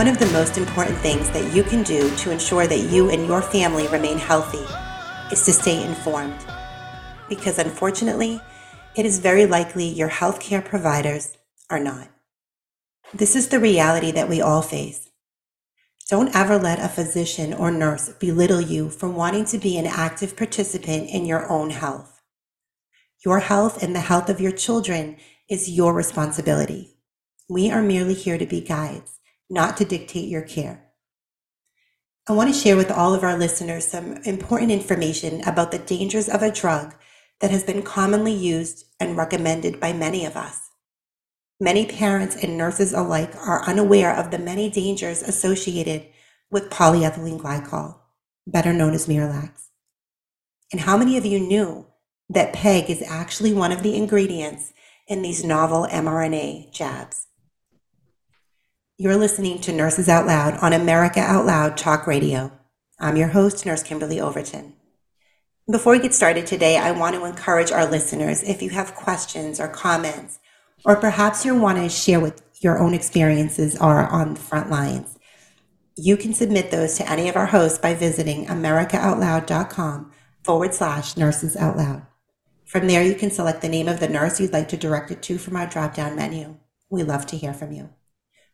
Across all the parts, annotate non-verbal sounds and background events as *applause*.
One of the most important things that you can do to ensure that you and your family remain healthy is to stay informed. Because unfortunately, it is very likely your healthcare providers are not. This is the reality that we all face. Don't ever let a physician or nurse belittle you for wanting to be an active participant in your own health. Your health and the health of your children is your responsibility. We are merely here to be guides, not to dictate your care. I want to share with all of our listeners some important information about the dangers of a drug that has been commonly used and recommended by many of us. Many parents and nurses alike are unaware of the many dangers associated with polyethylene glycol, better known as Miralax. And how many of you knew that PEG is actually one of the ingredients in these novel mRNA jabs? You're listening to Nurses Out Loud on America Out Loud Talk Radio. I'm your host, Nurse Kimberly Overton. Before we get started today, I want to encourage our listeners if you have questions or comments or perhaps you want to share what your own experiences are on the front lines, you can submit those to any of our hosts by visiting americaoutloud.com forward slash nurses out loud. From there, you can select the name of the nurse you'd like to direct it to from our drop down menu. We love to hear from you.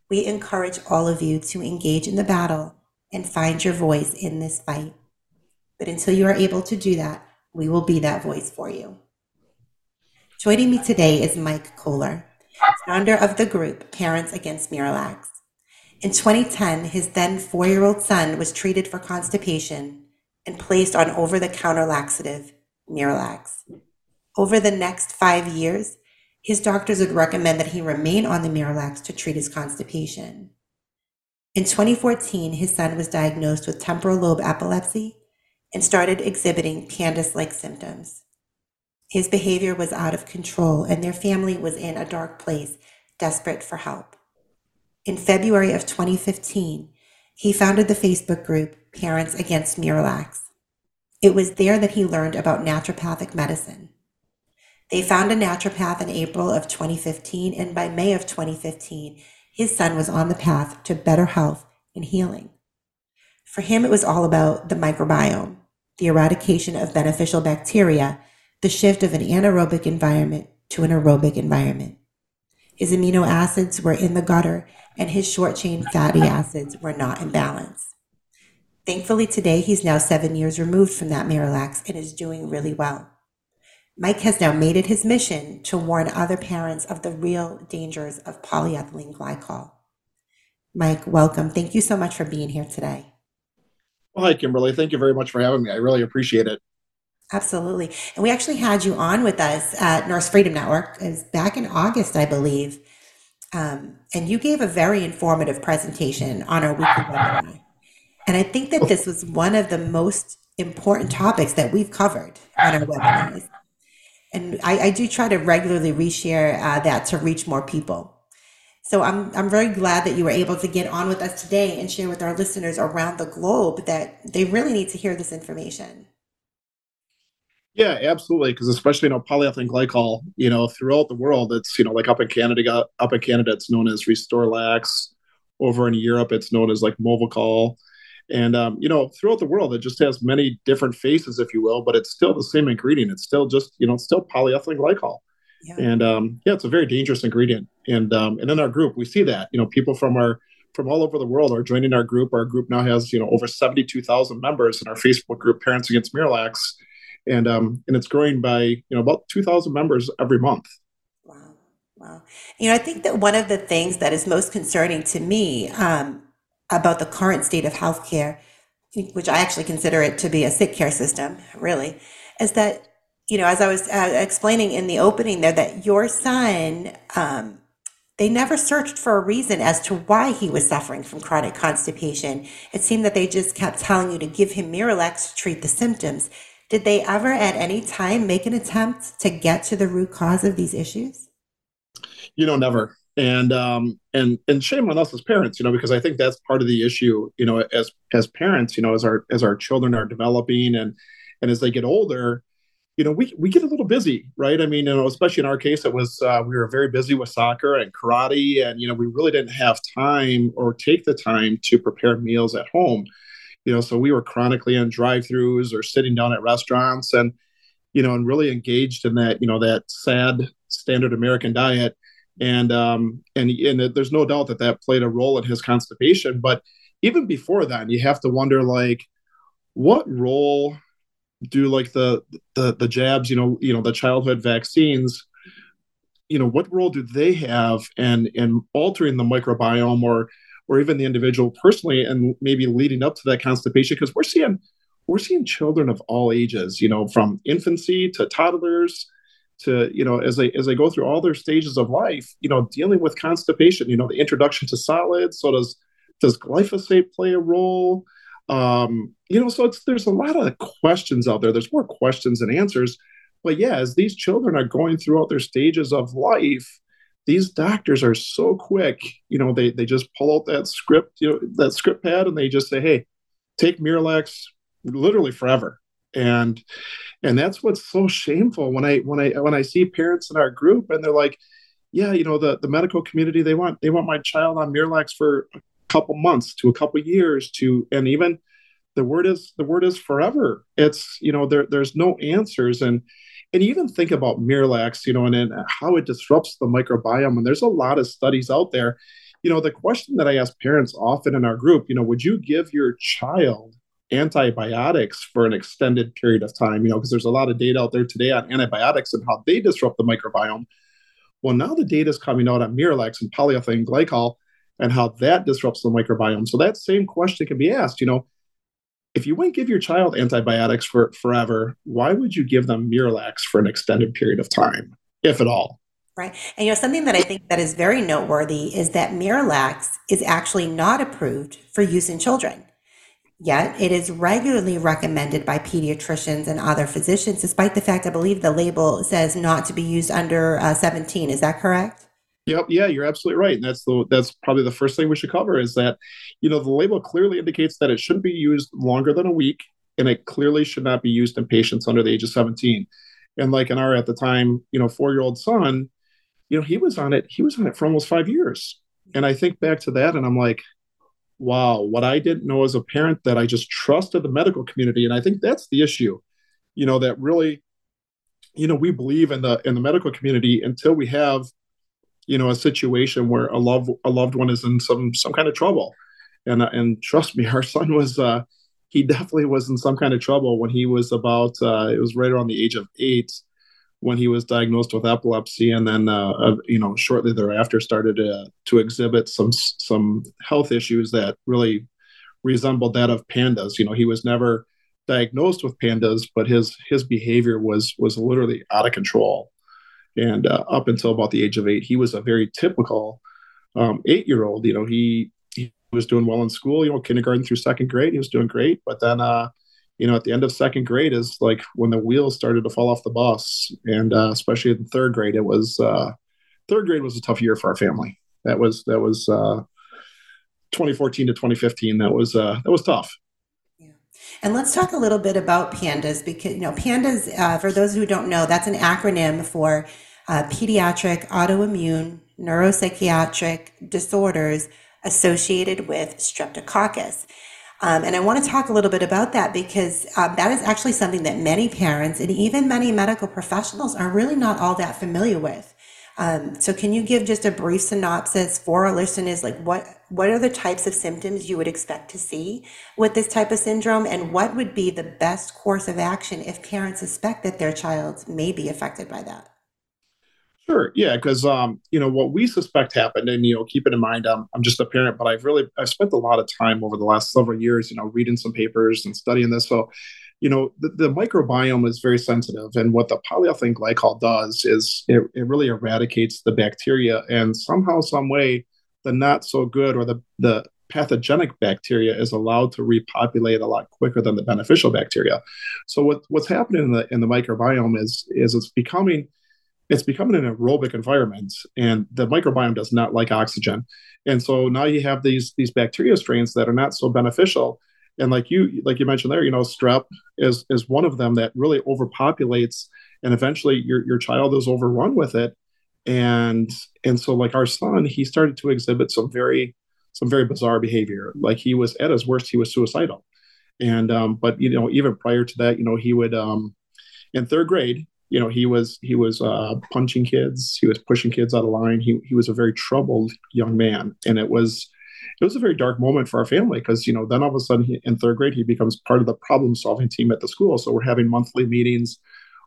We encourage all of you to engage in the battle and find your voice in this fight. But until you are able to do that, we will be that voice for you. Joining me today is Mike Kohler, founder of the group Parents Against Miralax. In 2010, his then four year old son was treated for constipation and placed on over the counter laxative, Miralax. Over the next five years, his doctors would recommend that he remain on the Miralax to treat his constipation. In 2014, his son was diagnosed with temporal lobe epilepsy and started exhibiting pandas like symptoms. His behavior was out of control, and their family was in a dark place, desperate for help. In February of 2015, he founded the Facebook group Parents Against Miralax. It was there that he learned about naturopathic medicine. They found a naturopath in April of 2015, and by May of 2015, his son was on the path to better health and healing. For him, it was all about the microbiome, the eradication of beneficial bacteria the shift of an anaerobic environment to an aerobic environment. His amino acids were in the gutter and his short chain fatty acids were not in balance. Thankfully, today he's now seven years removed from that Miralax and is doing really well. Mike has now made it his mission to warn other parents of the real dangers of polyethylene glycol. Mike, welcome. Thank you so much for being here today. Well, hi, Kimberly. Thank you very much for having me. I really appreciate it. Absolutely. And we actually had you on with us at Nurse Freedom Network. It was back in August, I believe. Um, and you gave a very informative presentation on our weekly webinar. And I think that this was one of the most important topics that we've covered on our webinars. And I, I do try to regularly reshare uh, that to reach more people. So I'm, I'm very glad that you were able to get on with us today and share with our listeners around the globe that they really need to hear this information. Yeah, absolutely. Because especially you know polyethylene glycol, you know throughout the world, it's you know like up in Canada, got up in Canada, it's known as RestoraLAX. Over in Europe, it's known as like Movicol. And um, you know, throughout the world, it just has many different faces, if you will, but it's still the same ingredient. It's still just you know, it's still polyethylene glycol. Yeah. And um, yeah, it's a very dangerous ingredient. And um, and in our group, we see that you know people from our from all over the world are joining our group. Our group now has you know over seventy two thousand members in our Facebook group, Parents Against Miralax and um, and it's growing by you know about two thousand members every month. Wow, Well, you know, I think that one of the things that is most concerning to me um, about the current state of healthcare, which I actually consider it to be a sick care system, really, is that, you know, as I was uh, explaining in the opening there, that your son, um, they never searched for a reason as to why he was suffering from chronic constipation. It seemed that they just kept telling you to give him Miralax to treat the symptoms. Did they ever at any time make an attempt to get to the root cause of these issues? You know, never. And um and and shame on us as parents, you know, because I think that's part of the issue, you know, as as parents, you know, as our as our children are developing and and as they get older, you know, we we get a little busy, right? I mean, you know, especially in our case, it was uh, we were very busy with soccer and karate, and you know, we really didn't have time or take the time to prepare meals at home. You know, so we were chronically in drive-throughs or sitting down at restaurants, and you know, and really engaged in that, you know, that sad standard American diet, and um, and and there's no doubt that that played a role in his constipation. But even before then, you have to wonder, like, what role do like the the the jabs, you know, you know, the childhood vaccines, you know, what role do they have in in altering the microbiome or or even the individual personally and maybe leading up to that constipation? Because we're seeing we're seeing children of all ages, you know, from infancy to toddlers to you know as they as they go through all their stages of life you know dealing with constipation you know the introduction to solids so does does glyphosate play a role um, you know, so there's a lot of questions out there. There's more questions than answers. But yeah, as these children are going throughout their stages of life, these doctors are so quick. You know, they they just pull out that script, you know, that script pad, and they just say, "Hey, take Miralax literally forever." And and that's what's so shameful when I when I when I see parents in our group and they're like, "Yeah, you know, the the medical community they want they want my child on Miralax for a couple months to a couple years to and even the word is the word is forever. It's you know there there's no answers. And and even think about miralax you know and, and how it disrupts the microbiome. And there's a lot of studies out there. You know the question that i ask parents often in our group you know would you give your child antibiotics for an extended period of time you know because there's a lot of data out there today on antibiotics and how they disrupt the microbiome well now the data is coming out on miralax and polyethylene glycol and how that disrupts the microbiome so that same question can be asked you know if you wouldn't give your child antibiotics for forever, why would you give them Miralax for an extended period of time, if at all? Right. And you know, something that I think that is very noteworthy is that Miralax is actually not approved for use in children. Yet it is regularly recommended by pediatricians and other physicians, despite the fact I believe the label says not to be used under uh, 17. Is that correct? Yep. Yeah, you're absolutely right. And that's the that's probably the first thing we should cover is that, you know, the label clearly indicates that it shouldn't be used longer than a week, and it clearly should not be used in patients under the age of 17. And like in our at the time, you know, four year old son, you know, he was on it. He was on it for almost five years. And I think back to that, and I'm like, wow, what I didn't know as a parent that I just trusted the medical community, and I think that's the issue. You know, that really, you know, we believe in the in the medical community until we have you know a situation where a loved a loved one is in some some kind of trouble and uh, and trust me *laughs* our son was uh he definitely was in some kind of trouble when he was about uh it was right around the age of eight when he was diagnosed with epilepsy and then uh, uh you know shortly thereafter started to, to exhibit some some health issues that really resembled that of pandas you know he was never diagnosed with pandas but his his behavior was was literally out of control and uh, up until about the age of eight, he was a very typical um, eight year old. You know, he, he was doing well in school, you know, kindergarten through second grade, he was doing great. But then, uh, you know, at the end of second grade is like when the wheels started to fall off the bus. And uh, especially in third grade, it was uh, third grade was a tough year for our family. That was, that was uh, 2014 to 2015. That was, uh, that was tough. And let's talk a little bit about PANDAS because, you know, PANDAS, uh, for those who don't know, that's an acronym for uh, pediatric autoimmune neuropsychiatric disorders associated with streptococcus. Um, and I want to talk a little bit about that because um, that is actually something that many parents and even many medical professionals are really not all that familiar with. Um, so can you give just a brief synopsis for our listeners, like what what are the types of symptoms you would expect to see with this type of syndrome, and what would be the best course of action if parents suspect that their child may be affected by that? Sure. Yeah, because um, you know what we suspect happened, and you know, keep it in mind, I'm just a parent, but I've really I've spent a lot of time over the last several years, you know, reading some papers and studying this. So, you know, the, the microbiome is very sensitive, and what the polyethylene glycol does is it, it really eradicates the bacteria, and somehow, some way, the not so good or the the pathogenic bacteria is allowed to repopulate a lot quicker than the beneficial bacteria. So what, what's happening in the in the microbiome is is it's becoming it's becoming an aerobic environment and the microbiome does not like oxygen. And so now you have these these bacteria strains that are not so beneficial. And like you like you mentioned there you know strep is is one of them that really overpopulates and eventually your your child is overrun with it. And and so like our son he started to exhibit some very some very bizarre behavior. Like he was at his worst he was suicidal. And um but you know even prior to that you know he would um in third grade you know he was he was uh, punching kids. He was pushing kids out of line. He, he was a very troubled young man. And it was it was a very dark moment for our family because you know then all of a sudden he, in third grade he becomes part of the problem solving team at the school. So we're having monthly meetings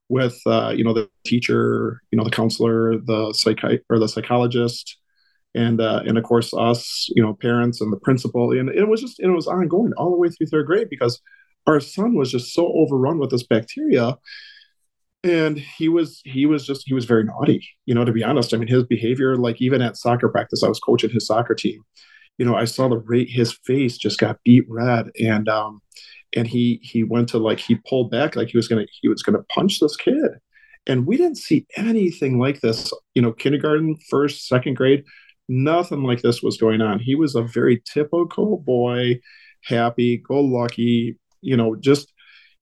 with uh, you know the teacher you know the counselor the psychi- or the psychologist and uh, and of course us you know parents and the principal. And it was just it was ongoing all the way through third grade because our son was just so overrun with this bacteria and he was he was just he was very naughty you know to be honest. I mean his behavior like even at soccer practice i was coaching his soccer team. You know i saw the rate his face just got beet red. And um and he he went to like he pulled back like he was gonna he was gonna punch this kid. And we didn't see anything like this you know kindergarten first second grade nothing like this was going on. He was a very typical boy happy go lucky you know just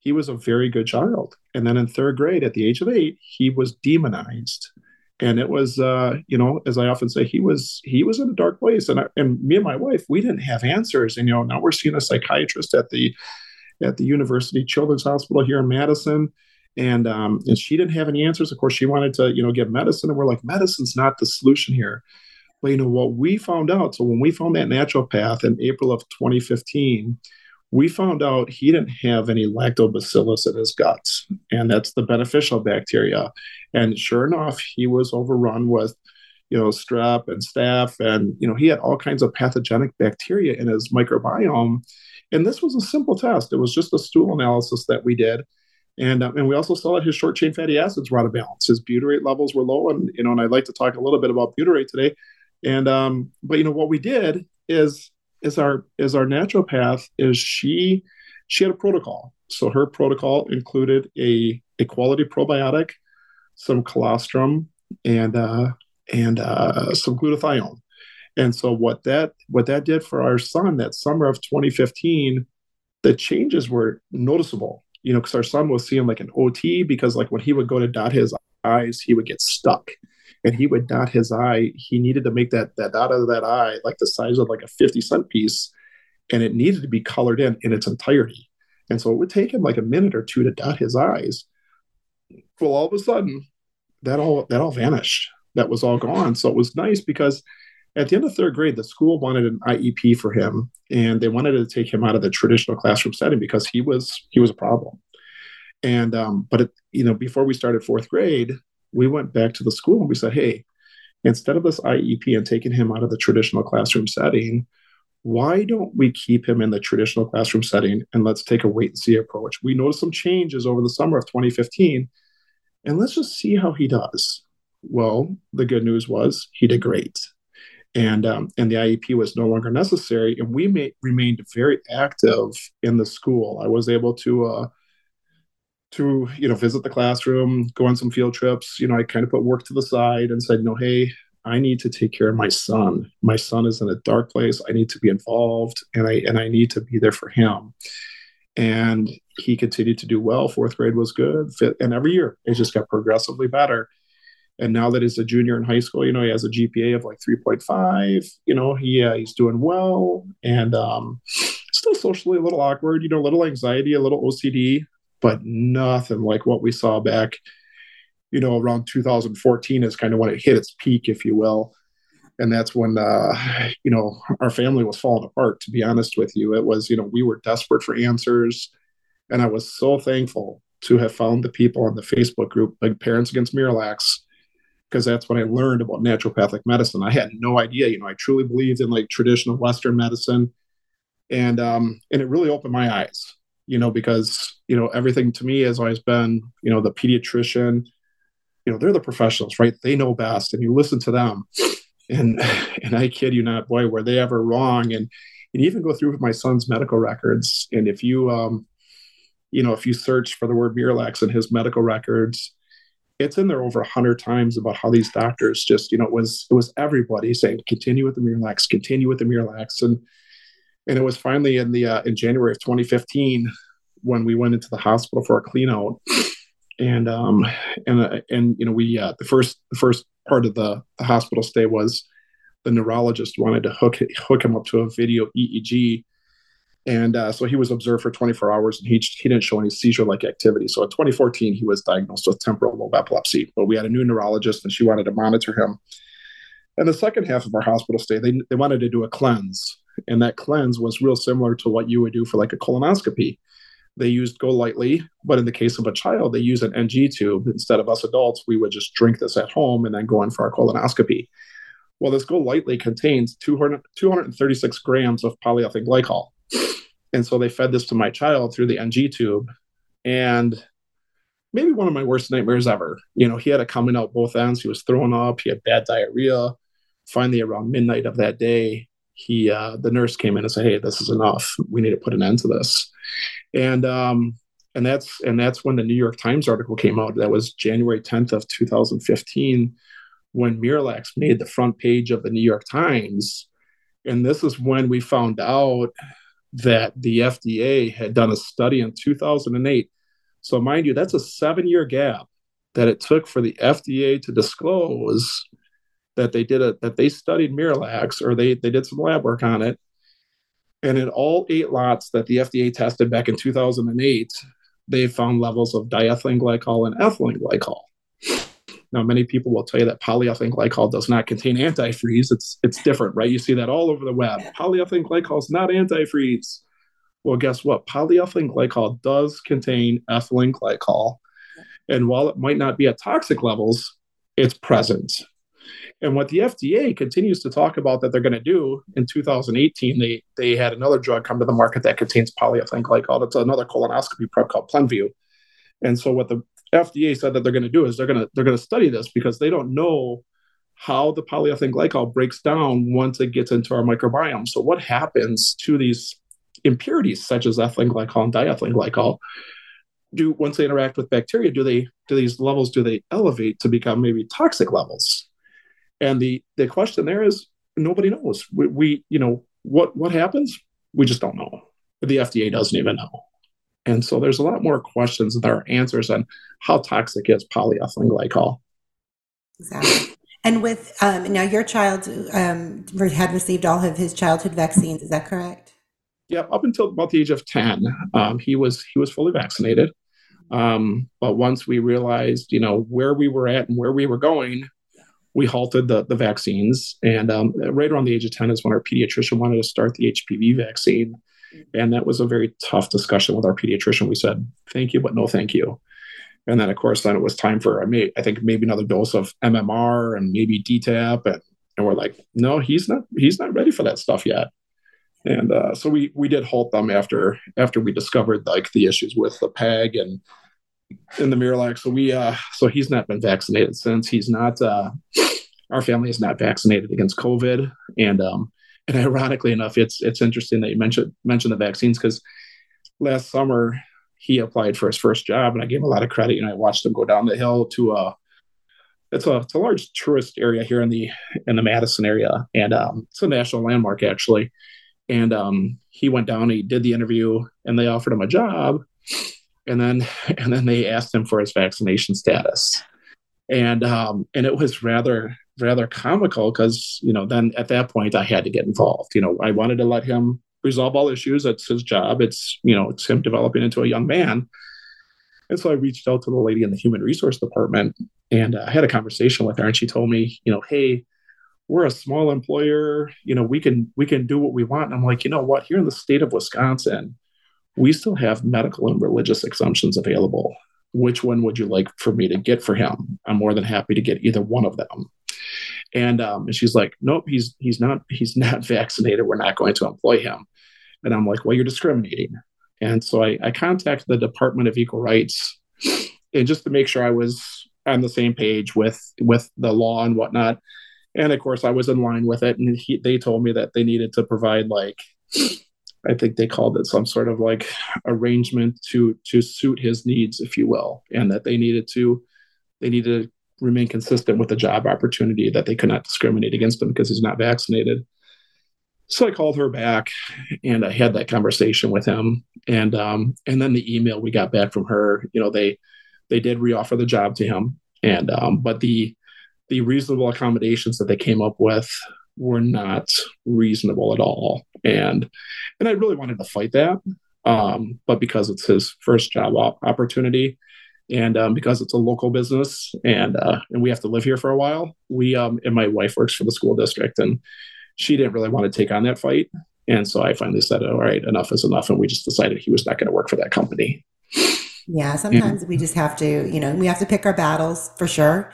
he was a very good child. And then in third grade, at the age of eight, he was demonized. And it was, uh, you know, as I often say, he was he was in a dark place. And I, and me and my wife, we didn't have answers. And you know, now we're seeing a psychiatrist at the at the University Children's Hospital here in Madison, and um, and she didn't have any answers. Of course, she wanted to, you know, get medicine, and we're like, medicine's not the solution here. But you know what we found out. So when we found that naturopath in April of 2015 we found out he didn't have any lactobacillus in his guts, and that's the beneficial bacteria. And sure enough, he was overrun with, you know, strep and staph, and you know, he had all kinds of pathogenic bacteria in his microbiome. And this was a simple test; it was just a stool analysis that we did. And, um, and we also saw that his short chain fatty acids were out of balance. His butyrate levels were low, and you know, and I'd like to talk a little bit about butyrate today. And um, but you know, what we did is is our is our naturopath is she she had a protocol. So her protocol included a a quality probiotic, some colostrum, and uh, and uh, some glutathione. And so what that what that did for our son that summer of 2015, the changes were noticeable. You know, because our son was seeing like an OT because like when he would go to dot his eyes, he would get stuck and he would dot his eye. He needed to make that that dot of that eye like the size of like a 50 cent piece, and it needed to be colored in in its entirety. And so it would take him like a minute or two to dot his eyes. Well, all of a sudden, that all that all vanished. That was all gone. So it was nice because at the end of third grade, the school wanted an IEP for him, and they wanted to take him out of the traditional classroom setting because he was he was a problem. And um, but it, you know, before we started fourth grade, we went back to the school and we said, hey, instead of this IEP and taking him out of the traditional classroom setting, why don't we keep him in the traditional classroom setting and let's take a wait and see approach? We noticed some changes over the summer of 2015, and let's just see how he does. Well, the good news was he did great. And, um, and the IEP was no longer necessary, and we may, remained very active in the school. I was able to uh, to you know visit the classroom go on some field trips. You know i kind of put work to the side and said no hey i need to take care of my son. My son is in a dark place. I need to be involved and i and i need to be there for him. And he continued to do well. Fourth grade was good. And every year it just got progressively better. And now that he's a junior in high school you know he has a gpa of like 3.5 you know he uh, he's doing well. And um still socially a little awkward you know a little anxiety a little ocd but nothing like what we saw back, you know, around 2014 is kind of when it hit its peak, if you will. And that's when, uh, you know, our family was falling apart, to be honest with you. It was, you know, we were desperate for answers. And I was so thankful to have found the people on the Facebook group, like Parents Against Miralax, because that's when I learned about naturopathic medicine. I had no idea, you know, I truly believed in like traditional Western medicine. And um, and it really opened my eyes, you know, because you know, everything to me has always been, you know, the pediatrician, you know, they're the professionals, right? They know best and you listen to them. And *sighs* and I kid you not, boy, were they ever wrong. And and even go through with my son's medical records. And if you um, you know, if you search for the word Miralax in his medical records, it's in there over a hundred times about how these doctors just, you know, it was it was everybody saying continue with the Miralax, continue with the Miralax, and and it was finally in the uh, in January of 2015 when we went into the hospital for a clean out, and um and uh, and you know we uh, the first the first part of the, the hospital stay was the neurologist wanted to hook hook him up to a video EEG and uh, so he was observed for 24 hours and he, he didn't show any seizure like activity. So in 2014, he was diagnosed with temporal lobe epilepsy. But we had a new neurologist and she wanted to monitor him. And the second half of our hospital stay, they, they wanted to do a cleanse. And that cleanse was real similar to what you would do for like a colonoscopy. They used GoLytely, but in the case of a child, they use an NG tube. Instead of us adults, we would just drink this at home and then go in for our colonoscopy. Well, this GoLytely contains 200, 236 grams of polyethylene glycol and so they fed this to my child through the NG tube. And maybe one of my worst nightmares ever. You know, he had it coming out both ends. He was throwing up. He had bad diarrhea. Finally, around midnight of that day, he uh, the nurse came in and said, "Hey, this is enough. We need to put an end to this." And um, and that's and that's when the New York Times article came out. That was January 10th of 2015, when Miralax made the front page of the New York Times. And this is when we found out that the FDA had done a study in 2008. So, mind you, that's a seven year gap that it took for the FDA to disclose that they did it, that they studied Miralax or they, they did some lab work on it. And in all eight lots that the FDA tested back in 2008, they found levels of diethylene glycol and ethylene glycol. Now, many people will tell you that polyethylene glycol does not contain antifreeze. It's it's different, right? You see that all over the web. Polyethylene glycol is not antifreeze. Well, guess what? Polyethylene glycol does contain ethylene glycol, and while it might not be at toxic levels, it's present. And what the FDA continues to talk about that they're going to do in 2018, they they had another drug come to the market that contains polyethylene glycol. It's another colonoscopy prep called Plenvu. And so what the FDA said that they're going to do is they're going to they're going to study this because they don't know how the polyethylene glycol breaks down once it gets into our microbiome. So what happens to these impurities such as ethylene glycol and diethylene glycol? Do once they interact with bacteria, do they do these levels do they elevate to become maybe toxic levels? And the the question there is nobody knows. We, we you know what what happens? We just don't know. The FDA doesn't even know. And so there's a lot more questions than there are answers on how toxic is polyethylene glycol. Exactly. And with um, now, your child um, had received all of his childhood vaccines. Is that correct? Yeah, up until about the age of ten, um, he was he was fully vaccinated. Um, but once we realized, you know, where we were at and where we were going, we halted the the vaccines. And um, right around the age of ten is when our pediatrician wanted to start the HPV vaccine. And that was a very tough discussion with our pediatrician. We said, thank you, but no thank you. And then, of course, then it was time for, I, may, I think, maybe another dose of MMR and maybe DTaP. And, and we're like, no, he's not, he's not ready for that stuff yet. And uh, so we we did halt them after after we discovered like the issues with the PEG and in the Miralax. So we uh so he's not been vaccinated since. He's not uh our family is not vaccinated against COVID. And um and *laughs* ironically enough, it's it's interesting that you mentioned mentioned the vaccines because last summer he applied for his first job, and I gave him a lot of credit. Know, I watched him go down the hill to a it's a it's a large tourist area here in the in the Madison area, and um, it's a national landmark actually. And um, he went down, he did the interview, and they offered him a job, and then *laughs* and then they asked him for his vaccination status, and um, and it was rather rather comical because you know then at that point I had to get involved. You know, I wanted to let him resolve all issues. It's his job. It's you know it's him developing into a young man. And so I reached out to the lady in the human resource department and uh, I had a conversation with her, and she told me, you know, hey, we're a small employer. You know, we can we can do what we want. And I'm like, you know what? Here in the state of Wisconsin, we still have medical and religious exemptions available which one would you like for me to get for him? I'm more than happy to get either one of them. And um, and she's like, nope, he's he's not he's not *laughs* vaccinated. We're not going to employ him. And I'm like, well, you're discriminating. And so I, I contacted the Department of Equal Rights, and just to make sure I was on the same page with with the law and whatnot. And of course, I was in line with it. And he, they told me that they needed to provide like I think they called it some sort of like arrangement to to suit his needs, if you will, and that they needed to they needed to remain consistent with the job opportunity that they could not discriminate against him because he's not vaccinated. So I called her back and I had that conversation with him. And um, and then the email we got back from her, you know, they they did reoffer the job to him. And um, but the the reasonable accommodations that they came up with were not reasonable at all. And and I really wanted to fight that. Um, but because it's his first job opportunity, and um, because it's a local business and uh, and we have to live here for a while, we um, and my wife works for the school district, and she didn't really want to take on that fight. And so I finally said, all right, enough is enough. And we just decided he was not going to work for that company. Yeah, sometimes we just have to, you know, we have to pick our battles for sure.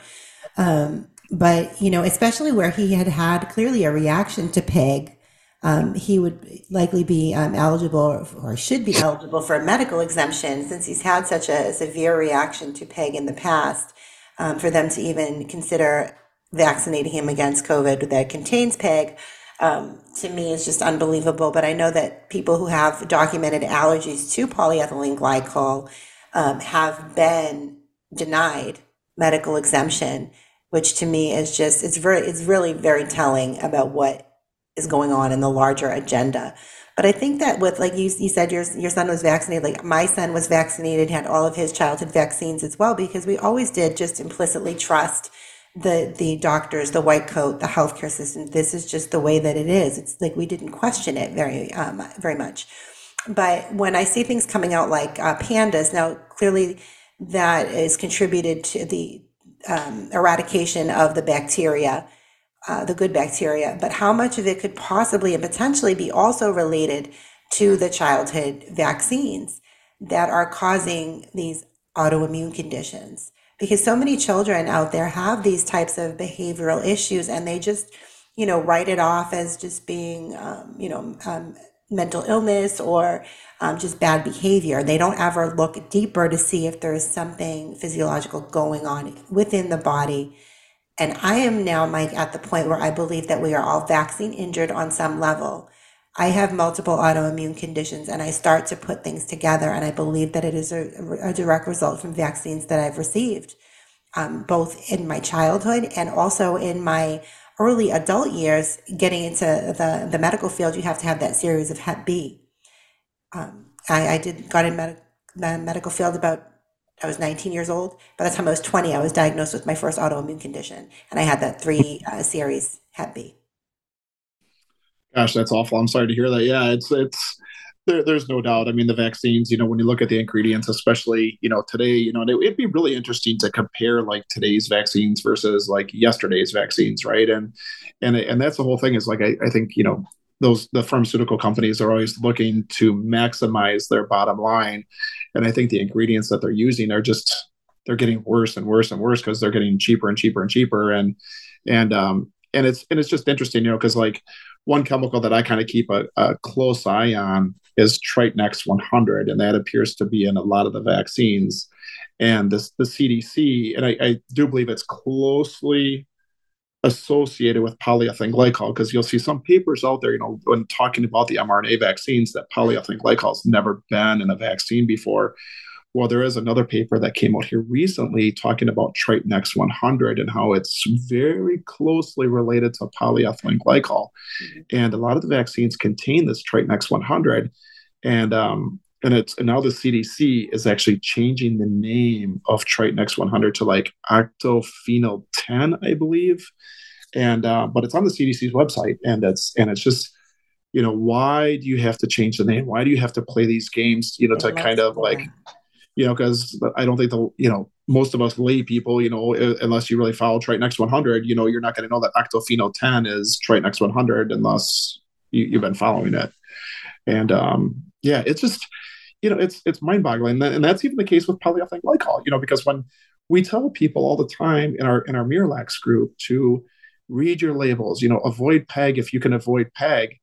Um, but, you know, especially where he had had clearly a reaction to PEG, um, he would likely be um, eligible or should be eligible for a medical exemption since he's had such a severe reaction to PEG in the past. Um, for them to even consider vaccinating him against COVID that contains PEG, um, to me is just unbelievable. But I know that people who have documented allergies to polyethylene glycol um, have been denied medical exemption which to me is just it's very it's really very telling about what is going on in the larger agenda. But I think that with like you, you said your your son was vaccinated. Like my son was vaccinated, had all of his childhood vaccines as well, because we always did just implicitly trust the the doctors, the white coat, the healthcare system. This is just the way that it is. It's like we didn't question it very um, very much. But when I see things coming out like uh, pandas, now clearly that is contributed to the um, eradication of the bacteria, uh, the good bacteria, but how much of it could possibly and potentially be also related to the childhood vaccines that are causing these autoimmune conditions? Because so many children out there have these types of behavioral issues and they just, you know, write it off as just being, um, you know, um, mental illness or um, just bad behavior. They don't ever look deeper to see if there is something physiological going on within the body. And I am now, Mike, at the point where I believe that we are all vaccine injured on some level. I have multiple autoimmune conditions and I start to put things together. And I believe that it is a, a direct result from vaccines that I've received, um, both in my childhood and also in my early adult years, getting into the, the medical field, you have to have that series of Hep B. Um, I, I did got in med- the medical field about I was 19 years old. By the time I was 20, I was diagnosed with my first autoimmune condition, and I had that three uh, series Hep B. Gosh, that's awful. I'm sorry to hear that. Yeah, it's it's there, there's no doubt. I mean, the vaccines, you know, when you look at the ingredients, especially, you know, today, you know, it, it'd be really interesting to compare like today's vaccines versus like yesterday's vaccines, right? And and and that's the whole thing is like I, I think, you know, those the pharmaceutical companies are always looking to maximize their bottom line. And I think the ingredients that they're using are just they're getting worse and worse and worse because they're getting cheaper and cheaper and cheaper. And and um and it's and it's just interesting, you know, because like one chemical that I kind of keep a, a, close eye on is Triton X 100, and that appears to be in a lot of the vaccines. And this, the CDC, and I, I do believe it's closely associated with polyethylene glycol because you'll see some papers out there, you know, when talking about the mRNA vaccines, that polyethylene glycol has never been in a vaccine before. Well, there is another paper that came out here recently talking about Triton X 100 and how it's very closely related to polyethylene glycol. Mm-hmm. And a lot of the vaccines contain this Triton X 100. And um, and it's and now the CDC is actually changing the name of Triton X 100 to like octophenol 10, I believe. And uh, but it's on the CDC's website, and it's and it's just you know why do you have to change the name? Why do you have to play these games? You know, to kind of like you know, because I don't think the, you know, most of us lay people, you know, unless you really follow Triton X 100, you know, you're not going to know that Octophenol 10 is Triton X 100 unless you, have been following it. And um, yeah, it's just, you know, it's it's mind-boggling, and that's even the case with polyethylene glycol. You know, because when we tell people all the time in our in our Miralax group to read your labels, you know, avoid PEG if you can avoid PEG.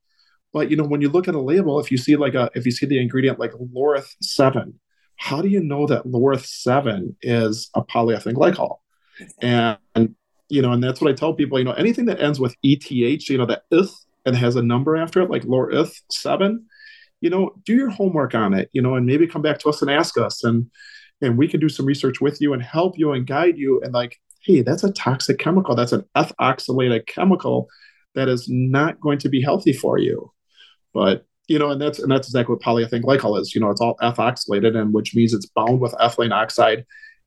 But you know, when you look at a label, if you see like a if you see the ingredient like Laureth seven, how do you know that Laureth seven is a polyethylene glycol? And, and you know, and that's what I tell people. You know, anything that ends with eth, you know, that ith and has a number after it, like Laureth seven, you know, do your homework on it. You know, and maybe come back to us and ask us, and and we can do some research with you and help you and guide you. And like, hey, that's a toxic chemical. That's an ethoxylated chemical that is not going to be healthy for you. But you know, and that's and that's exactly what polyethylene glycol is. You know, it's all ethoxylated, and which means it's bound with ethylene oxide,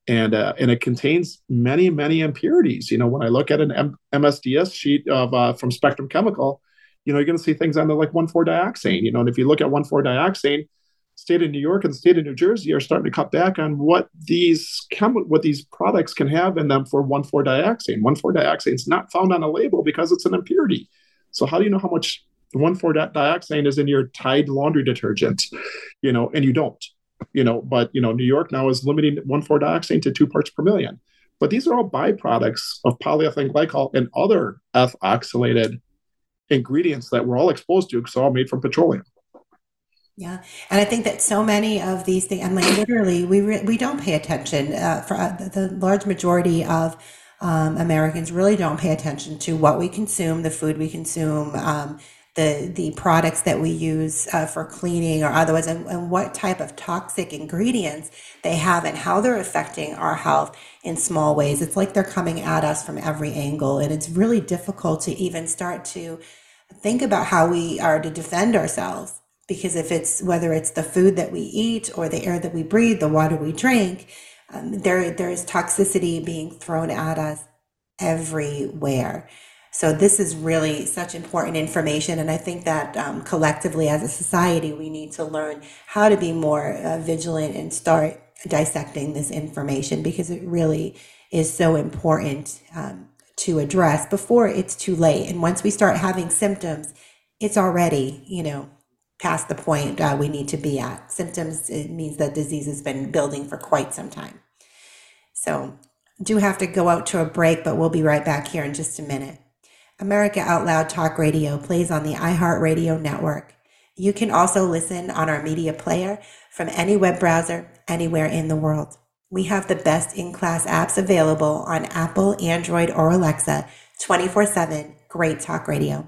and uh, and it contains many many impurities. You know, when I look at an M- MSDS sheet of uh, from Spectrum Chemical, you know, you're going to see things on the like 1,4-dioxane. You know, and if you look at 1,4-dioxane, state of New York and the state of New Jersey are starting to cut back on what these chem- what these products can have in them for 1,4-dioxane. 1,4-dioxane is not found on a label because it's an impurity. So how do you know how much the 1,4-dioxane is in your Tide laundry detergent, you know, and you don't, you know, but, you know, New York now is limiting 1,4-dioxane to two parts per million. But these are all byproducts of polyethylene glycol and other ethoxylated ingredients that we're all exposed to because all made from petroleum. Yeah, and I think that so many of these things, and like literally, we re- we don't pay attention. Uh, for uh, the large majority of um, Americans, really don't pay attention to what we consume, the food we consume, um, the the products that we use uh, for cleaning or otherwise and, and what type of toxic ingredients they have and how they're affecting our health in small ways. It's like they're coming at us from every angle and it's really difficult to even start to think about how we are to defend ourselves because if it's whether it's the food that we eat or the air that we breathe the water we drink um, there there is toxicity being thrown at us everywhere so this is really such important information, and I think that um, collectively as a society, we need to learn how to be more uh, vigilant and start dissecting this information because it really is so important um, to address before it's too late. And once we start having symptoms, it's already you know past the point uh, we need to be at. Symptoms it means that disease has been building for quite some time. So do have to go out to a break, but we'll be right back here in just a minute. America Out Loud Talk Radio plays on the iHeartRadio network. You can also listen on our media player from any web browser anywhere in the world. We have the best in class apps available on Apple, Android, or Alexa 24 7. Great talk radio.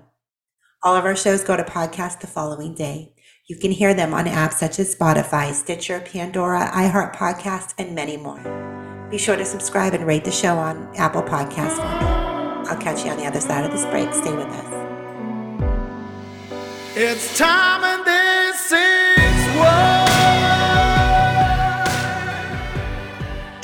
All of our shows go to podcast the following day. You can hear them on apps such as Spotify, Stitcher, Pandora, iHeart Podcast, and many more. Be sure to subscribe and rate the show on Apple Podcasts. I'll catch you on the other side of this break. Stay with us. It's time and this is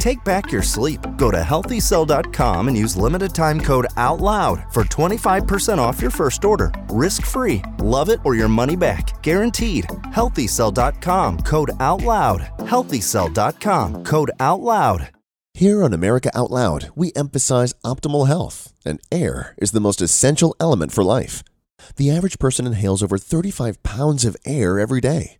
Take back your sleep. Go to healthycell.com and use limited time code OUTLOUD for 25% off your first order. Risk free. Love it or your money back. Guaranteed. Healthycell.com code OUTLOUD. Healthycell.com code OUTLOUD. Here on America Out Loud, we emphasize optimal health, and air is the most essential element for life. The average person inhales over 35 pounds of air every day.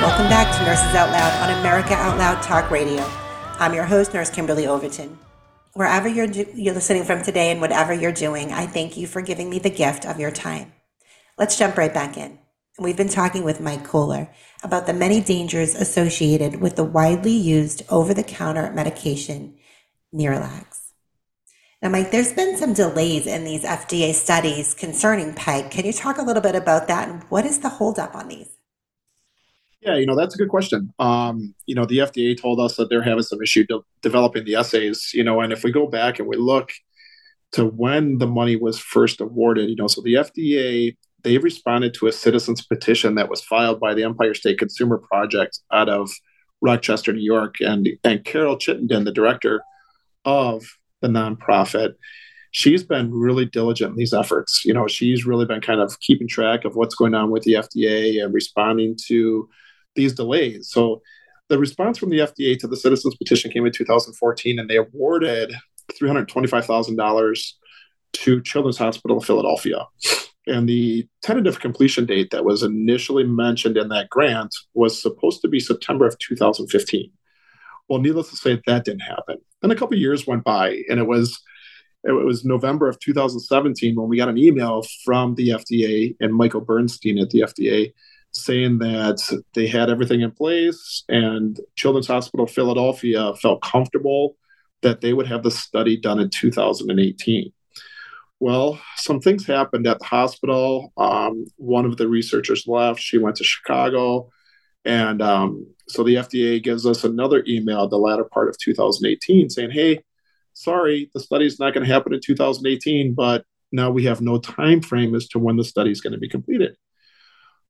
Welcome back to Nurses Out Loud on America Out Loud Talk Radio. I'm your host, Nurse Kimberly Overton. Wherever you're, you're listening from today and whatever you're doing, I thank you for giving me the gift of your time. Let's jump right back in. We've been talking with Mike Kohler about the many dangers associated with the widely used over the counter medication, Miralax. Now, Mike, there's been some delays in these FDA studies concerning PEG. Can you talk a little bit about that and what is the holdup on these? Yeah, you know, that's a good question. Um, you know, the FDA told us that they're having some issue de- developing the assays, you know, and if we go back and we look to when the money was first awarded, you know, so the FDA, they responded to a citizen's petition that was filed by the Empire State Consumer Project out of Rochester, New York. And, and Carol Chittenden, the director of the nonprofit, she's been really diligent in these efforts. You know, she's really been kind of keeping track of what's going on with the FDA and responding to these delays. So the response from the FDA to the citizens petition came in 2014, and they awarded $325,000 to Children's Hospital of Philadelphia. And the tentative completion date that was initially mentioned in that grant was supposed to be September of 2015. Well, needless to say, that didn't happen. Then a couple years went by, and it was it was November of 2017 when we got an email from the FDA and Michael Bernstein at the FDA saying that they had everything in place and Children's Hospital Philadelphia felt comfortable that they would have the study done in 2018. Well, some things happened at the hospital. Um, one of the researchers left. She went to Chicago. And um, so the FDA gives us another email the latter part of 2018 saying, hey, sorry, the study is not going to happen in 2018, but now we have no time frame as to when the study is going to be completed.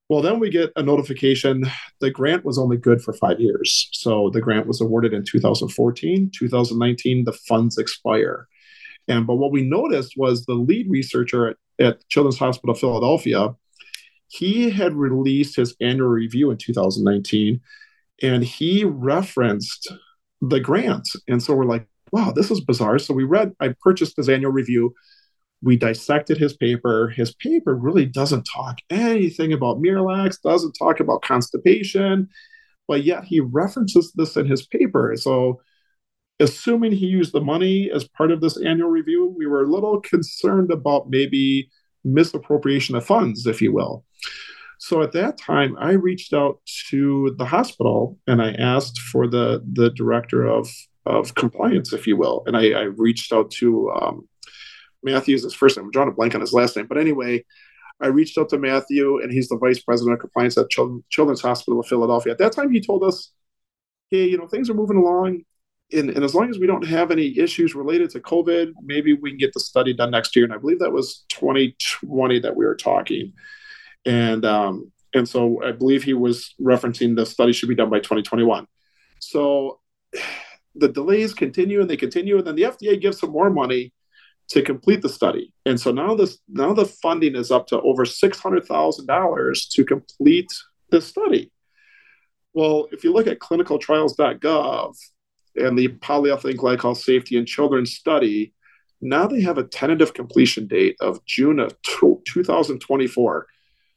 Well, then we get a notification the grant was only good for five years. So the grant was awarded in 2014, 2019, the funds expire. And but what we noticed was the lead researcher at, at Children's Hospital Philadelphia, he had released his annual review in 2019 and he referenced the grant. And so we're like, wow, this is bizarre. So we read, I purchased his annual review we dissected his paper. His paper really doesn't talk anything about Miralax, doesn't talk about constipation, but yet he references this in his paper. So, assuming he used the money as part of this annual review, we were a little concerned about maybe misappropriation of funds, if you will. So at that time, I reached out to the hospital and I asked for the the director of of compliance, if you will, and I, I reached out to um, Matthews his first name. I'm drawing a blank on his last name. But anyway, I reached out to Matthew, and he's the vice president of compliance at Children's Hospital of Philadelphia. At that time, he told us, hey, you know, things are moving along. And, and as long as we don't have any issues related to COVID, maybe we can get the study done next year. And I believe that was 2020 that we were talking. And um, and so I believe he was referencing the study should be done by 2021. So *sighs* the delays continue and they continue, and then the FDA gives some more money to complete the study. And so now this now the funding is up to over six hundred thousand dollars to complete the study. Well, if you look at clinicaltrials.gov and the polyethylene glycol safety in children study, now they have a tentative completion date of June of 2024.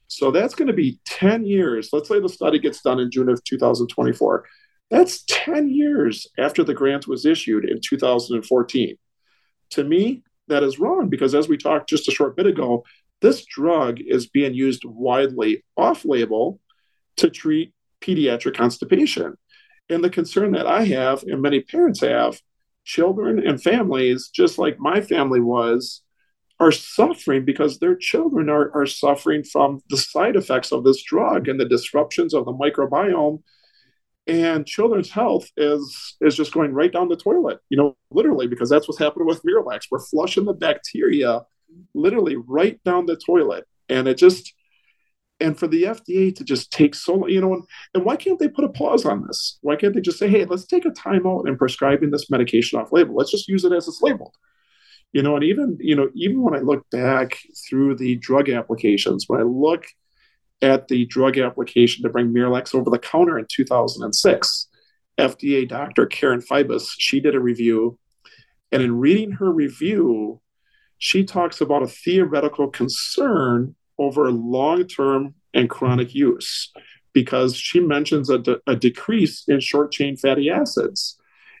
So that's going to be 10 years. Let's say the study gets done in June of 2024. That's 10 years after the grant was issued in 2014. To me, that is wrong because, as we talked just a short bit ago, this drug is being used widely off label to treat pediatric constipation. And the concern that I have, and many parents have, children and families, just like my family was, are suffering because their children are, are suffering from the side effects of this drug and the disruptions of the microbiome and children's health is is just going right down the toilet you know literally because that's what's happening with miralax we're flushing the bacteria literally right down the toilet and it just and for the FDA to just take so you know, and, and why can't they put a pause on this? Why can't they just say, hey, let's take a timeout in prescribing this medication off label? Let's just use it as it's labeled. You know, and even you know, even when I look back through the drug applications, when I look at the drug application to bring Miralax over the counter in 2006, FDA doctor Karen Feibus, she did a review, and in reading her review, she talks about a theoretical concern over long term and chronic use because she mentions a, de- a decrease in short chain fatty acids.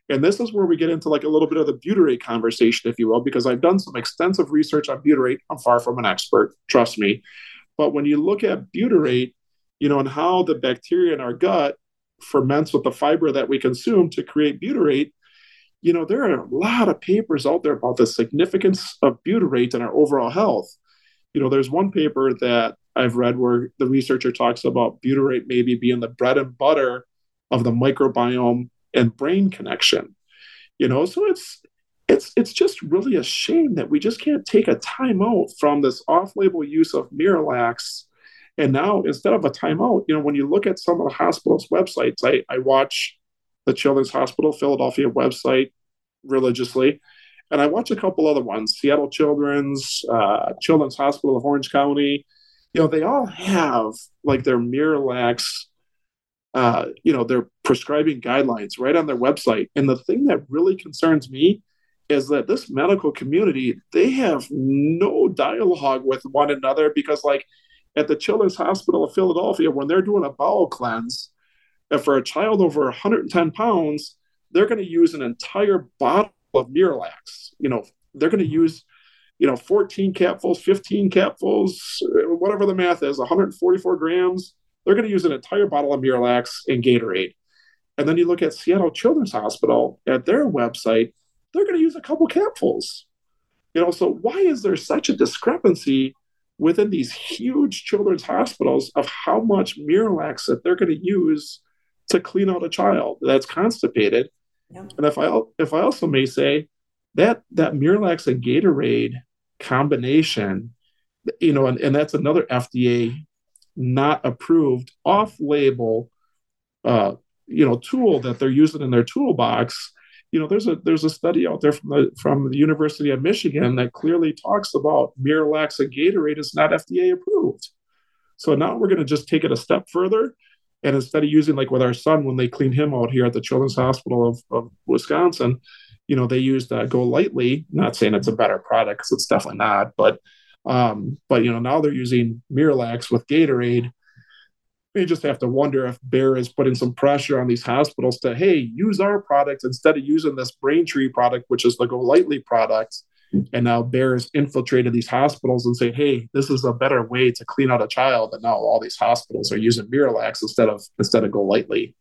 And this is where we get into like a little bit of the butyrate conversation, if you will, because I've done some extensive research on butyrate. I'm far from an expert, trust me. But when you look at butyrate, you know, and how the bacteria in our gut ferments with the fiber that we consume to create butyrate, you know, there are a lot of papers out there about the significance of butyrate in our overall health you know, there's one paper that I've read where the researcher talks about butyrate maybe being the bread and butter of the microbiome and brain connection. You know, so it's it's it's just really a shame that we just can't take a timeout from this off-label use of Miralax. And now instead of a timeout, you know, when you look at some of the hospitals' websites, I, I watch the Children's Hospital Philadelphia website religiously and I watch a couple other ones: Seattle Children's, uh, Children's Hospital of Orange County. You know, they all have like their Miralax, uh, you know, their prescribing guidelines right on their website. And the thing that really concerns me is that this medical community they have no dialogue with one another because, like, at the Children's Hospital of Philadelphia, when they're doing a bowel cleanse, for a child over 110 pounds, they're going to use an entire bottle of Miralax. You know, they're going to mm-hmm. use, you know, 14 capfuls, 15 capfuls, whatever the math is, 144 grams. They're going to use an entire bottle of Miralax and Gatorade. And then you look at Seattle Children's Hospital at their website, they're going to use a couple capfuls. You know, so why is there such a discrepancy within these huge children's hospitals of how much Miralax that they're going to use to clean out a child that's constipated and if I if I also may say that that Miralax and Gatorade combination, you know, and, and that's another FDA not approved off-label uh, you know tool that they're using in their toolbox you know there's a there's a study out there from the from the University of Michigan that clearly talks about Miralax and Gatorade is not FDA approved. So now we're going to just take it a step further and instead of using like with our son when they clean him out here at the Children's Hospital of, of Wisconsin, you know, they used uh, GoLytely. Not saying it's a better product because it's definitely not, but um, but you know now they're using Miralax with Gatorade. You just have to wonder if Bayer is putting some pressure on these hospitals to hey use our product instead of using this Braintree product, which is the GoLytely product and now Bayer's infiltrated these hospitals and say, hey, this is a better way to clean out a child. And now all these hospitals are using Miralax instead of instead of GoLytely.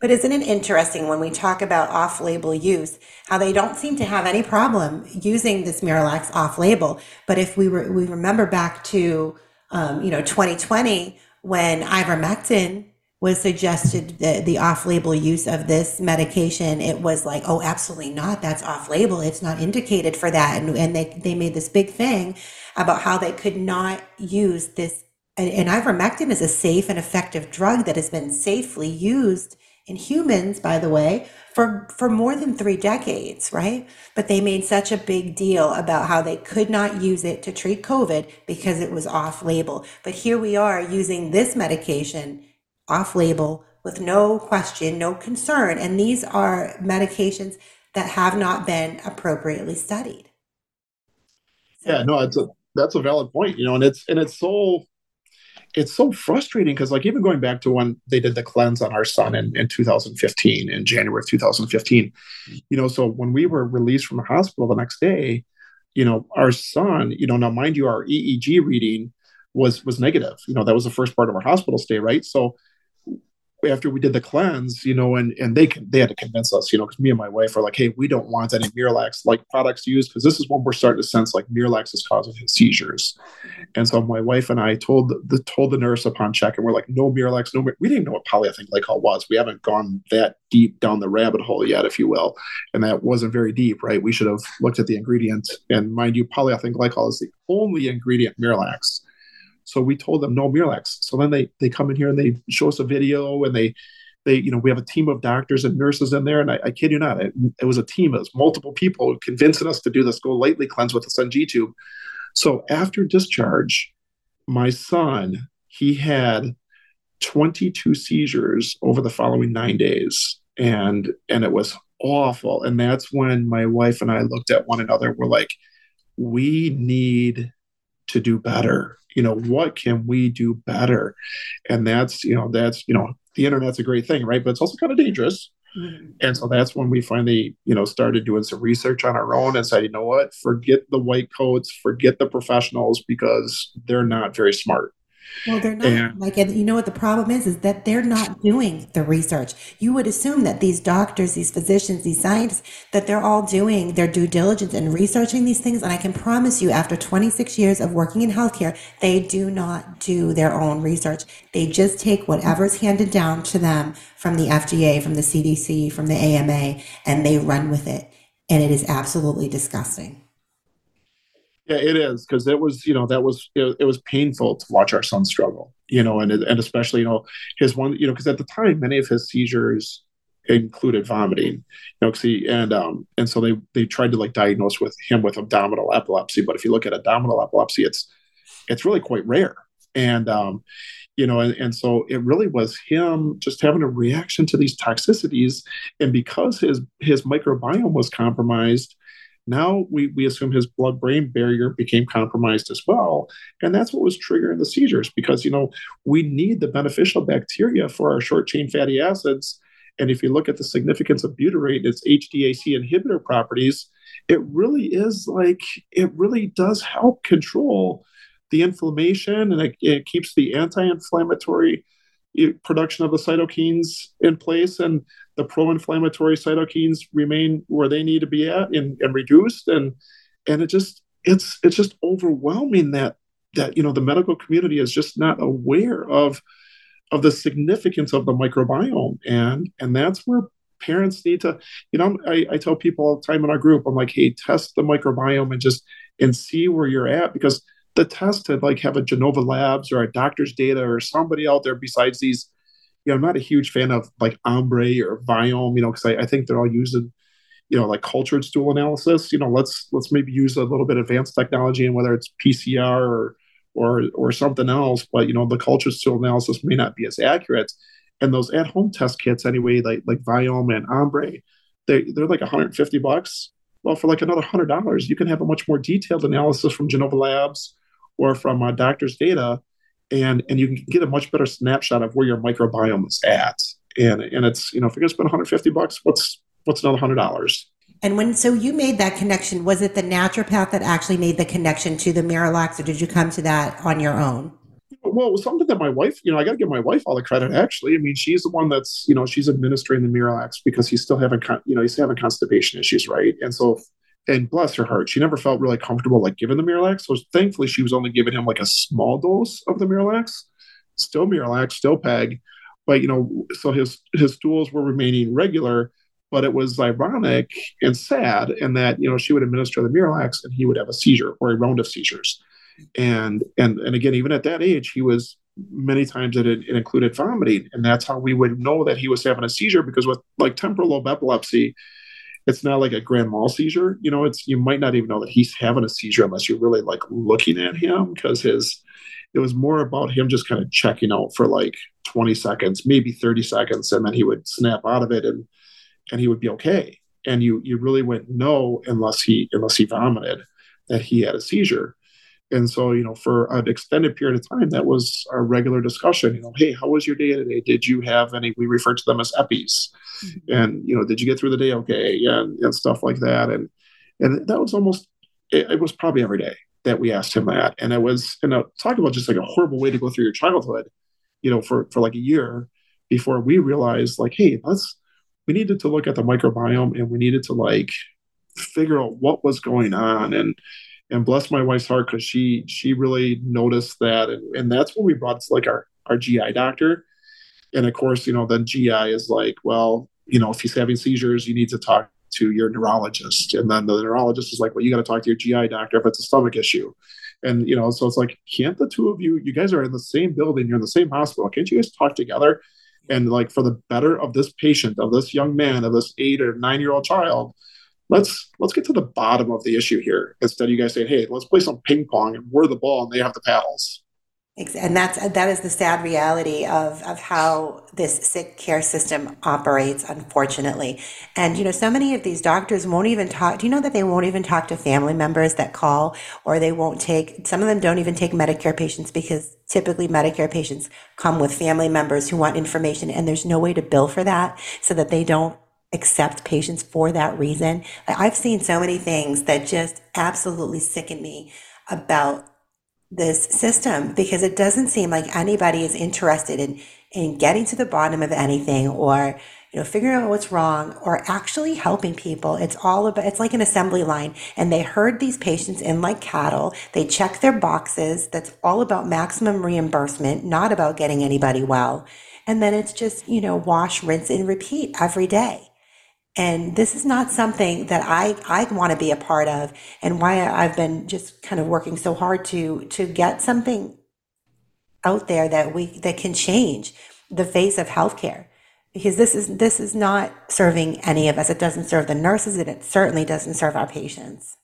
But isn't it interesting when we talk about off-label use, how they don't seem to have any problem using this Miralax off-label? But if we re- we remember back to um, you know 2020 when ivermectin was suggested the, the off-label use of this medication it was like oh absolutely not. That's off-label. It's not indicated for that. And, and they, they made this big thing about how they could not use this. And, and ivermectin is a safe and effective drug that has been safely used in humans by the way for for more than three decades right but they made such a big deal about how they could not use it to treat covid because it was off label but here we are using this medication off label with no question, no concern. And these are medications that have not been appropriately studied. So, yeah, no, it's a that's a valid point, you know, and it's and it's so it's so frustrating because like even going back to when they did the cleanse on our son in, in 2015 in january of 2015 you know so when we were released from the hospital the next day you know our son you know now mind you our eeg reading was was negative. You know that was the first part of our hospital stay right? So after we did the cleanse, you know, and and they can they had to convince us, you know, because me and my wife are like, hey, we don't want any Miralax like products used because this is when we're starting to sense like Miralax is causing his seizures. And so my wife and I told the, told the nurse upon check, and we're like, no Miralax, no. We didn't know what polyethylene glycol was. We haven't gone that deep down the rabbit hole yet, if you will, and that wasn't very deep, right? We should have looked at the ingredient. And mind you, polyethylene glycol is the only ingredient Miralax So we told them no Miralax. So then they they come in here and they show us a video and they they you know we have a team of doctors and nurses in there and I, I kid you not it, it, was a team it was multiple people convincing us to do this GoLytely cleanse with the sun G tube. So after discharge, my son he had 22 seizures over the following nine days and and it was awful and that's when my wife and i looked at one another we're like we need to do better you know what can we do better? And that's you know that's you know the internet's a great thing right? But it's also kind of dangerous. Mm-hmm. and so that's when we finally you know started doing some research on our own and said you know what? Forget the white coats forget the professionals because they're not very smart well, they're not and, like, and you know what the problem is, is that they're not doing the research. You would assume that these doctors, these physicians, these scientists, that they're all doing their due diligence and researching these things. And I can promise you, after 26 years of working in healthcare, they do not do their own research. They just take whatever's handed down to them from the FDA, from the CDC, from the AMA, and they run with it. And it is absolutely disgusting. Yeah, it is because it was, you know, that was it, it, was painful to watch our son struggle, you know, and and especially, you know, his one, you know, because at the time many of his seizures included vomiting, you know, he, and um and so they they tried to like diagnose with him with abdominal epilepsy, but if you look at abdominal epilepsy, it's it's really quite rare, and um, you know, and, and so it really was him just having a reaction to these toxicities, and because his his microbiome was compromised now we, we assume his blood brain barrier became compromised as well. And that's what was triggering the seizures because, you know, we need the beneficial bacteria for our short chain fatty acids. And if you look at the significance of butyrate, and its HDAC inhibitor properties, it really is like, it really does help control the inflammation and it, it keeps the anti inflammatory eh, production of the cytokines in place and the pro-inflammatory cytokines remain where they need to be at and, and reduced. And and it just it's it's just overwhelming that that you know the medical community is just not aware of of the significance of the microbiome. And and that's where parents need to you know I, I tell people all the time in our group i'm like hey test the microbiome and just and see where you're at because the test to like have a genova labs or a doctor's data or somebody out there besides these you know, I'm not a huge fan of like Ombre or Viome, you know, because I, I, think they're all using, you know, like cultured stool analysis. You know, let's let's maybe use a little bit advanced technology and whether it's PCR or or or something else. But you know, the cultured stool analysis may not be as accurate. And those at-home test kits, anyway, like like Viome and Ombre, they they're like 150 bucks. Well, for like another hundred dollars, you can have a much more detailed analysis from Genova Labs or from uh, doctor's data and and you can get a much better snapshot of where your microbiome is at. And and it's you know if you're gonna spend 150 bucks, what's what's another hundred dollars? And when so you made that connection, was it the naturopath that actually made the connection to the Miralax, or did you come to that on your own? Well, it was something that my wife, you know, I got to give my wife all the credit. Actually, I mean, she's the one that's, you know, she's administering the Miralax because he's still having, you know, he's having constipation issues, right? And so and bless her heart, she never felt really comfortable like giving the Miralax. So thankfully, she was only giving him like a small dose of the Miralax, still Miralax, still PEG, but you know, so his his stools were remaining regular. But it was ironic and sad in that you know she would administer the Miralax and he would have a seizure or a round of seizures, and and and again, even at that age, he was many times it, it included vomiting, and that's how we would know that he was having a seizure because with like temporal lobe epilepsy it's not like a grand mal seizure. You know, it's you might not even know that he's having a seizure unless you're really like looking at him because his it was more about him just kind of checking out for like 20 seconds, maybe 30 seconds, and then he would snap out of it and and he would be okay. And you you really wouldn't know unless he unless he vomited that he had a seizure. And so, you know, for an extended period of time, that was our regular discussion. You know, hey, how was your day today? Did you have any? We refer to them as EPIs, mm-hmm. and you know, did you get through the day okay? And, and stuff like that. And and that was almost it, it was probably every day that we asked him that. And it was, and uh, talk about just like a horrible way to go through your childhood, you know, for for like a year before we realized like, hey, let's we needed to look at the microbiome and we needed to like figure out what was going on and and bless my wife's heart because she she really noticed that. And, and that's when we brought to like our our GI doctor. And of course you know then GI is like well you know if he's having seizures you need to talk to your neurologist. And then the neurologist is like well you got to talk to your GI doctor if it's a stomach issue. And you know, so it's like, can't the two of you, you guys are in the same building, you're in the same hospital, can't you guys talk together? And like for the better of this patient, of this young man, of this eight or nine year old child, let's let's get to the bottom of the issue here. Instead, of you guys saying, "Hey, let's play some ping pong and we're the ball and they have the paddles." And that's that is the sad reality of of how this sick care system operates, unfortunately. And you know, so many of these doctors won't even talk. Do you know that they won't even talk to family members that call, or they won't take. Some of them don't even take Medicare patients because typically Medicare patients come with family members who want information, and there's no way to bill for that, so that they don't accept patients for that reason. I've seen so many things that just absolutely sicken me about this system because it doesn't seem like anybody is interested in in getting to the bottom of anything or you know figuring out what's wrong or actually helping people. It's all about it's like an assembly line and they herd these patients in like cattle. They check their boxes. That's all about maximum reimbursement not about getting anybody well. And then it's just you know wash rinse and repeat every day and this is not something that I, I want to be a part of and why I've been just kind of working so hard to to get something out there that we that can change the face of healthcare. Because this is this is not serving any of us. It doesn't serve the nurses and it certainly doesn't serve our patients.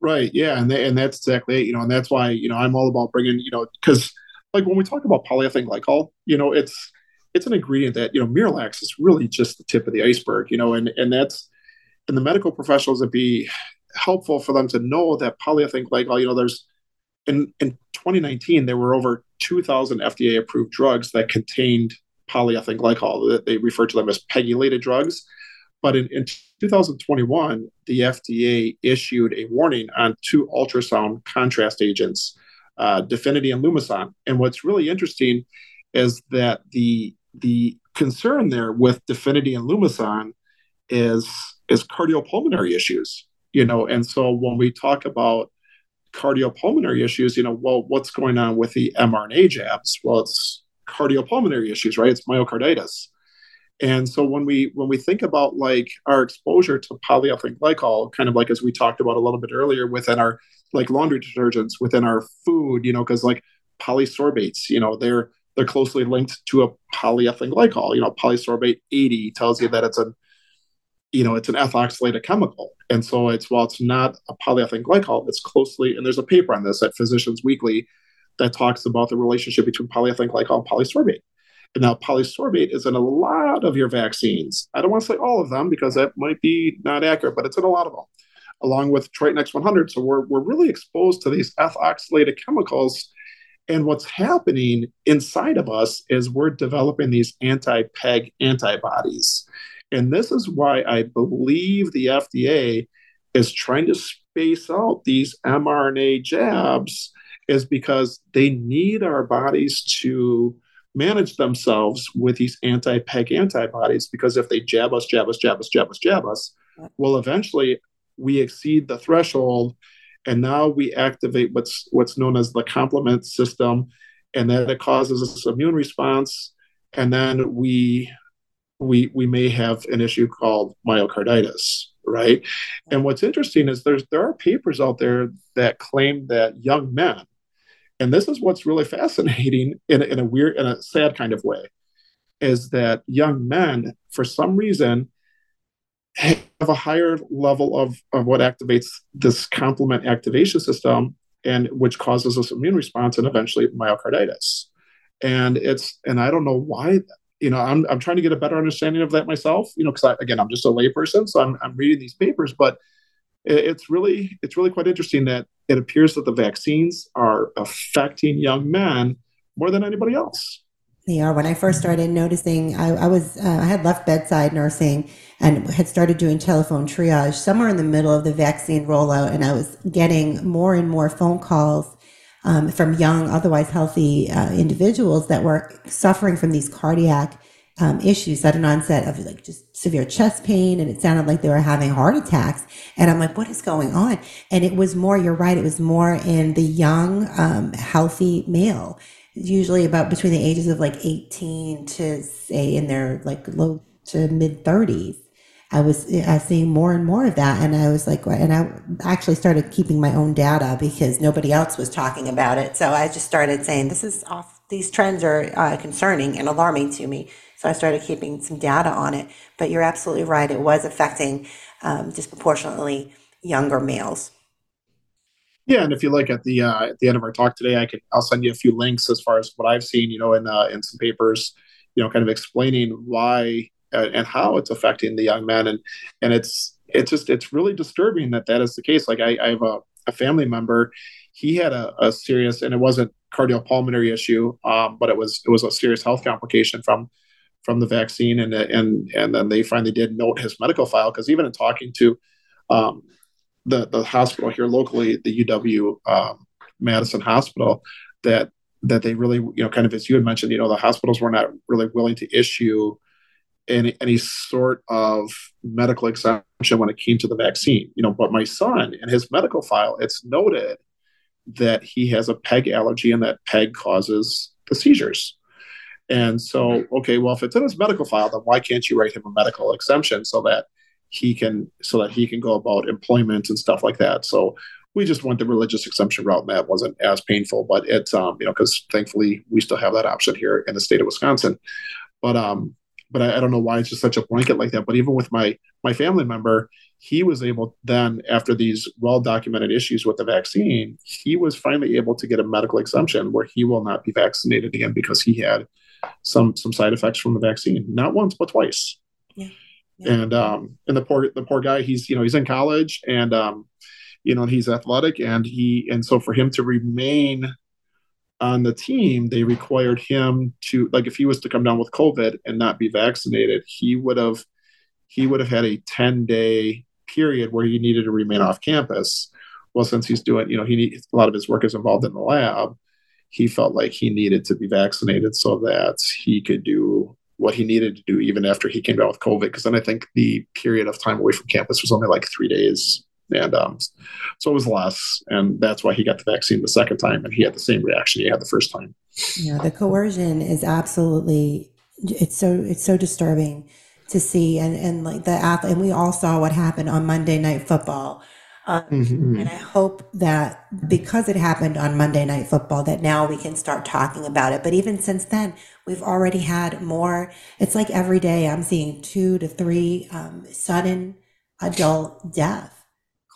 Right. Yeah. And they, and that's exactly it, you know, and that's why, you know, I'm all about bringing, you know, because like when we talk about polyethylene glycol, you know, it's it's an ingredient that you know Miralax is really just the tip of the iceberg, you know, and and that's and the medical professionals would be helpful for them to know that polyethylene glycol, you know, there's in in 2019 there were over 2,000 FDA approved drugs that contained polyethylene glycol. They refer to them as pegylated drugs. But in, in 2021, the FDA issued a warning on two ultrasound contrast agents, uh, Definity and Lumason. And what's really interesting is that the the concern there with Definity and Lumason is is cardiopulmonary issues, you know. And so when we talk about cardiopulmonary issues, you know, well, what's going on with the mRNA jabs? Well, it's cardiopulmonary issues, right? It's myocarditis. And so when we when we think about like our exposure to polyethylene glycol, kind of like as we talked about a little bit earlier within our like laundry detergents, within our food, you know, because like polysorbates, you know, they're they're closely linked to a polyethylene glycol. You know, polysorbate 80 tells you that it's a, you know, it's an ethoxylated chemical. And so it's, while it's not a polyethylene glycol, it's closely, and there's a paper on this at Physicians Weekly that talks about the relationship between polyethylene glycol and polysorbate. And now polysorbate is in a lot of your vaccines. I don't want to say all of them because that might be not accurate, but it's in a lot of them, along with Triton X100. So we're, we're really exposed to these ethoxylated chemicals and what's happening inside of us is we're developing these anti PEG antibodies. And this is why I believe the FDA is trying to space out these mRNA jabs, is because they need our bodies to manage themselves with these anti PEG antibodies. Because if they jab us, jab us, jab us, jab us, jab us, well, eventually we exceed the threshold and now we activate what's what's known as the complement system and then it causes this immune response. And then we we we may have an issue called myocarditis right? And what's interesting is there's there are papers out there that claim that young men and this is what's really *laughs* fascinating in, in a weird in a sad kind of way is that young men for some reason have a higher level of, of what activates this complement activation system and which causes this immune response and eventually myocarditis. And it's and i don't know why you know i'm, I'm trying to get a better understanding of that myself you know because again i'm just a layperson so I'm, I'm reading these papers but it, it's really it's really quite interesting that it appears that the vaccines are affecting young men more than anybody else they are. When I first started noticing, I, I was uh, I had left bedside nursing and had started doing telephone triage somewhere in the middle of the vaccine rollout, and I was getting more and more phone calls um, from young, otherwise healthy uh, individuals that were suffering from these cardiac um, issues, sudden onset of like just severe chest pain, and it sounded like they were having heart attacks. And I'm like, what is going on? And it was more. You're right. It was more in the young, um, healthy male usually about between the ages of like 18 to say in their like low to mid 30s I was I seeing more and more of that, and I was like, and I actually started keeping my own data because nobody else was talking about it. So I just started saying, this is off. These trends are uh, concerning and alarming to me. So I started keeping some data on it. But you're absolutely right; it was affecting um, disproportionately younger males. Yeah, and if you look at the uh, at the end of our talk today, I could I'll send you a few links as far as what I've seen, you know, in uh, in some papers, you know, kind of explaining why and how it's affecting the young men, and and it's it's just it's really disturbing that that is the case. Like I, I have a, a family member, he had a, a serious, and it wasn't cardiopulmonary issue, um, but it was it was a serious health complication from from the vaccine, and and and then they finally did note his medical file because even in talking to um, the the hospital here locally, the UW um, Madison Hospital, that that they really you know kind of as you had mentioned, you know the hospitals were not really willing to issue any any sort of medical exemption when it came to the vaccine. You know, but my son in his medical file, it's noted that he has a PEG allergy and that PEG causes the seizures. And so, okay, well, if it's in his medical file, then why can't you write him a medical exemption so that he can so that he can go about employment and stuff like that. So we just went the religious exemption route, and that wasn't as painful. But it's um, you know, because thankfully we still have that option here in the state of Wisconsin. But um, but I, I, don't know why it's just such a blanket like that. But even with my my family member, he was able then after these well documented issues with the vaccine, he was finally able to get a medical exemption where he will not be vaccinated again because he had some some side effects from the vaccine, not once but twice. Yeah. And um, and the poor the poor guy, he's you know he's in college and um, you know and he's athletic and he and so for him to remain on the team, they required him to like if he was to come down with COVID and not be vaccinated, he would have he would have had a 10 day period where he needed to remain off campus. Well, since he's doing, you know, he needs a lot of his work is involved in the lab, he felt like he needed to be vaccinated so that he could do what he needed to do even after he came down with COVID. Because then I think the period of time away from campus was only like three days. And um, so it was less. And that's why he got the vaccine the second time. And he had the same reaction he had the first time. Yeah, the coercion is absolutely, it's so, it's so disturbing to see. And, and like the athlete, and we all saw what happened on Monday Night Football um, mm-hmm. And I hope that because it happened on Monday Night Football, that now we can start talking about it. But even since then, we've already had more. It's like every day I'm seeing two to three um, sudden adult death,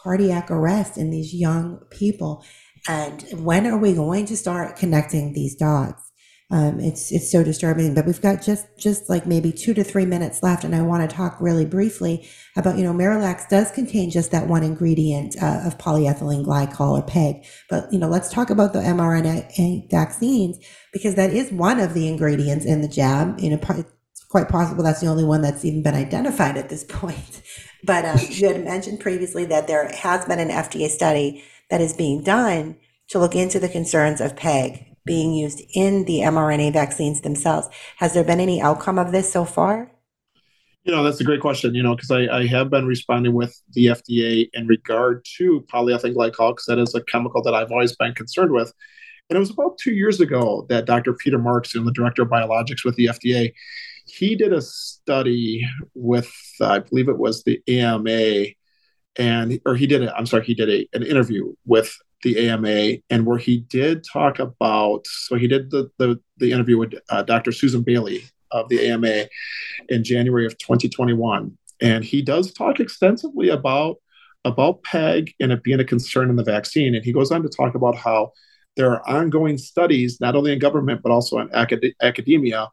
cardiac arrest in these young people. And when are we going to start connecting these dots? Um, it's it's so disturbing. But we've got just just like maybe two to three minutes left, and I want to talk really briefly about you know Miralax does contain just that one ingredient uh, of polyethylene glycol or PEG. But you know let's talk about the mRNA vaccines because that is one of the ingredients in the jab. You know, it's quite possible that's the only one that's even been identified at this *laughs* point. But um, you had mentioned previously that there has been an FDA study that is being done to look into the concerns of PEG being used in the mRNA vaccines themselves. Has there been any outcome of this so far? You know, that's a great question, you know, because I, I, have been responding with the FDA in regard to polyethylene glycol, because that is a chemical that I've always been concerned with. And it was about two years ago that Dr. Peter Marks, you the director of biologics with the FDA, he did a study with, I believe it was the AMA, and or he did it. I'm sorry, he did a, an interview with the AMA, and where he did talk about. So he did the the, the interview with uh, Dr. Susan Bailey of the AMA in January of 2021, and he does talk extensively about about PEG and it being a concern in the vaccine. And he goes on to talk about how there are ongoing studies, not only in government but also in acad- academia.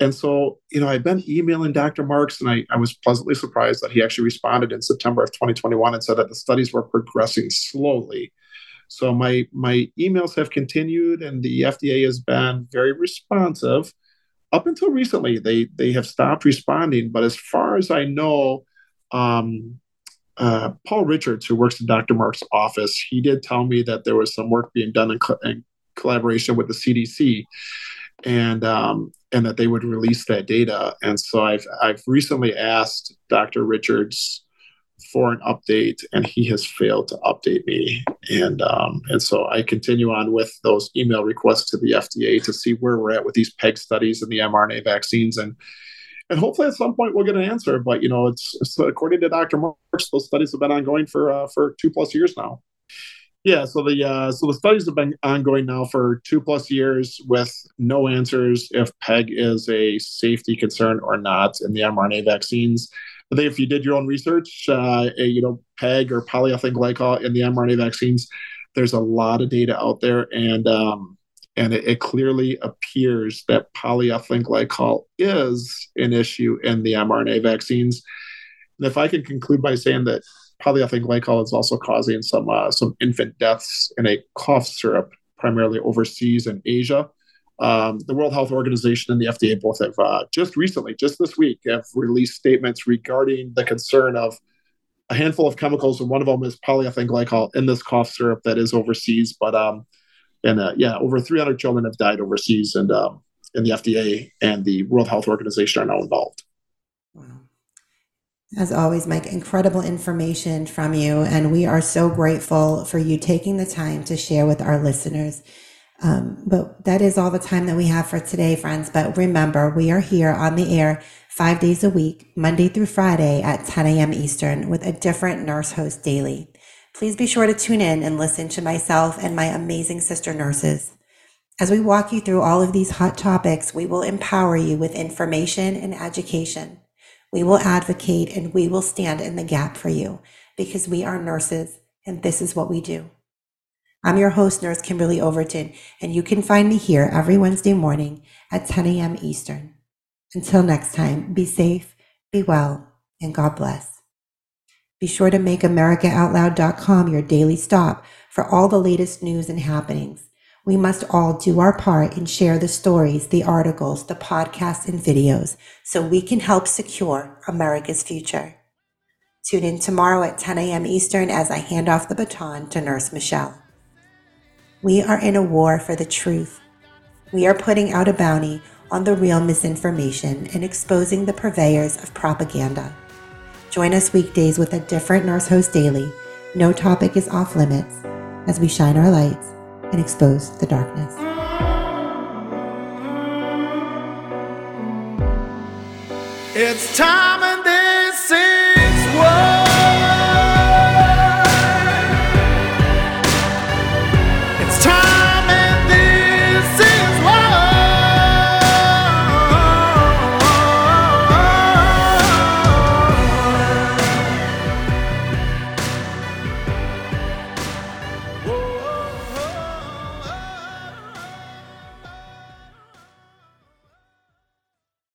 And so, you know, I've been emailing Dr. Marks, and I, I was pleasantly surprised that he actually responded in September of 2021 and said that the studies were progressing slowly so my my emails have continued, and the FDA has been very responsive. Up until recently, they they have stopped responding. But as far as I know, um, uh, Paul Richards, who works in Dr. Mark's office, he did tell me that there was some work being done in, co- in collaboration with the CDC, and um, and that they would release that data. And so I've I've recently asked Dr. Richards for an update, and he has failed to update me. And um, and so I continue on with those email requests to the FDA to see where we're at with these PEG studies and the mRNA vaccines. And and hopefully at some point we'll get an answer. But you know, it's, it's according to Dr. Marks, those studies have been ongoing for uh, for two plus years now. Yeah, so the uh, so the studies have been ongoing now for two plus years with no answers if PEG is a safety concern or not in the mRNA vaccines. I think if you did your own research, uh, you know, PEG or polyethylene glycol in the mRNA vaccines, there's a lot of data out there, and um, and it, it, clearly appears that polyethylene glycol is an issue in the mRNA vaccines. And if I can conclude by saying that polyethylene glycol is also causing some uh, some infant deaths in a cough syrup, primarily overseas in Asia. Um, the World Health Organization and the FDA both have uh, just recently, just this week, have released statements regarding the concern of a handful of chemicals, and one of them is polyethylene glycol in this cough syrup that is overseas. But um, and uh, yeah, over 300 children have died overseas, and um, and the FDA and the World Health Organization are now involved. Wow. As always, Mike, incredible information from you, and we are so grateful for you taking the time to share with our listeners. Um, but that is all the time that we have for today, friends. But remember, we are here on the air five days a week, Monday through Friday at 10 a.m. Eastern, with a different nurse host daily. Please be sure to tune in and listen to myself and my amazing sister nurses. As we walk you through all of these hot topics, we will empower you with information and education. We will advocate and we will stand in the gap for you because we are nurses and this is what we do. I'm your host, Nurse Kimberly Overton, and you can find me here every Wednesday morning at 10 a.m. Eastern. Until next time, be safe, be well, and God bless. Be sure to make AmericaOutloud.com your daily stop for all the latest news and happenings. We must all do our part and share the stories, the articles, the podcasts, and videos so we can help secure America's future. Tune in tomorrow at 10 a.m. Eastern as I hand off the baton to Nurse Michelle. We are in a war for the truth. We are putting out a bounty on the real misinformation and exposing the purveyors of propaganda. Join us weekdays with a different nurse host daily. No topic is off limits as we shine our lights and expose the darkness. It's time and